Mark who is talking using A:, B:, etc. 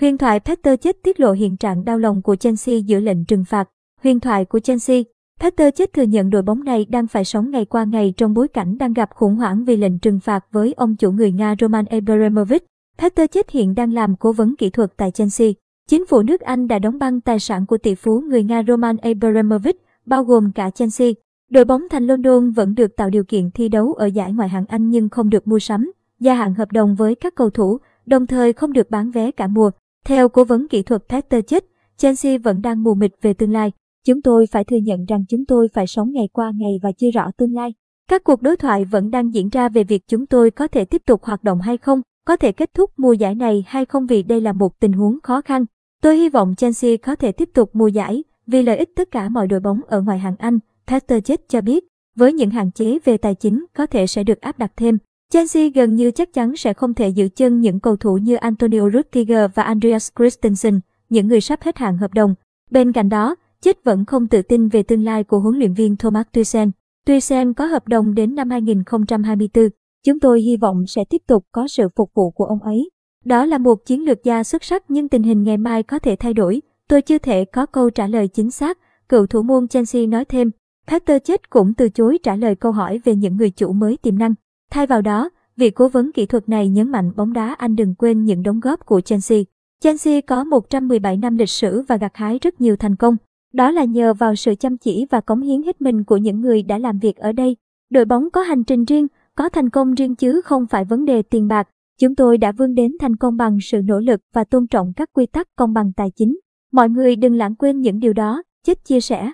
A: Huyền thoại Peter chết tiết lộ hiện trạng đau lòng của Chelsea giữa lệnh trừng phạt. Huyền thoại của Chelsea Peter chết thừa nhận đội bóng này đang phải sống ngày qua ngày trong bối cảnh đang gặp khủng hoảng vì lệnh trừng phạt với ông chủ người Nga Roman Abramovich. Peter chết hiện đang làm cố vấn kỹ thuật tại Chelsea. Chính phủ nước Anh đã đóng băng tài sản của tỷ phú người Nga Roman Abramovich, bao gồm cả Chelsea. Đội bóng thành London vẫn được tạo điều kiện thi đấu ở giải ngoại hạng Anh nhưng không được mua sắm, gia hạn hợp đồng với các cầu thủ, đồng thời không được bán vé cả mùa. Theo cố vấn kỹ thuật Peter chết, Chelsea vẫn đang mù mịt về tương lai. Chúng tôi phải thừa nhận rằng chúng tôi phải sống ngày qua ngày và chưa rõ tương lai. Các cuộc đối thoại vẫn đang diễn ra về việc chúng tôi có thể tiếp tục hoạt động hay không, có thể kết thúc mùa giải này hay không vì đây là một tình huống khó khăn. Tôi hy vọng Chelsea có thể tiếp tục mùa giải vì lợi ích tất cả mọi đội bóng ở ngoài hạng Anh, Peter Cech cho biết. Với những hạn chế về tài chính có thể sẽ được áp đặt thêm, Chelsea gần như chắc chắn sẽ không thể giữ chân những cầu thủ như Antonio Rudiger và Andreas Christensen, những người sắp hết hạn hợp đồng. Bên cạnh đó, Chích vẫn không tự tin về tương lai của huấn luyện viên Thomas Tuchel. Tuchel có hợp đồng đến năm 2024. Chúng tôi hy vọng sẽ tiếp tục có sự phục vụ của ông ấy. Đó là một chiến lược gia xuất sắc nhưng tình hình ngày mai có thể thay đổi. Tôi chưa thể có câu trả lời chính xác, cựu thủ môn Chelsea nói thêm. Peter chết cũng từ chối trả lời câu hỏi về những người chủ mới tiềm năng. Thay vào đó, vị cố vấn kỹ thuật này nhấn mạnh bóng đá Anh đừng quên những đóng góp của Chelsea. Chelsea có 117 năm lịch sử và gặt hái rất nhiều thành công. Đó là nhờ vào sự chăm chỉ và cống hiến hết mình của những người đã làm việc ở đây. Đội bóng có hành trình riêng, có thành công riêng chứ không phải vấn đề tiền bạc. Chúng tôi đã vươn đến thành công bằng sự nỗ lực và tôn trọng các quy tắc công bằng tài chính. Mọi người đừng lãng quên những điều đó, chết chia sẻ.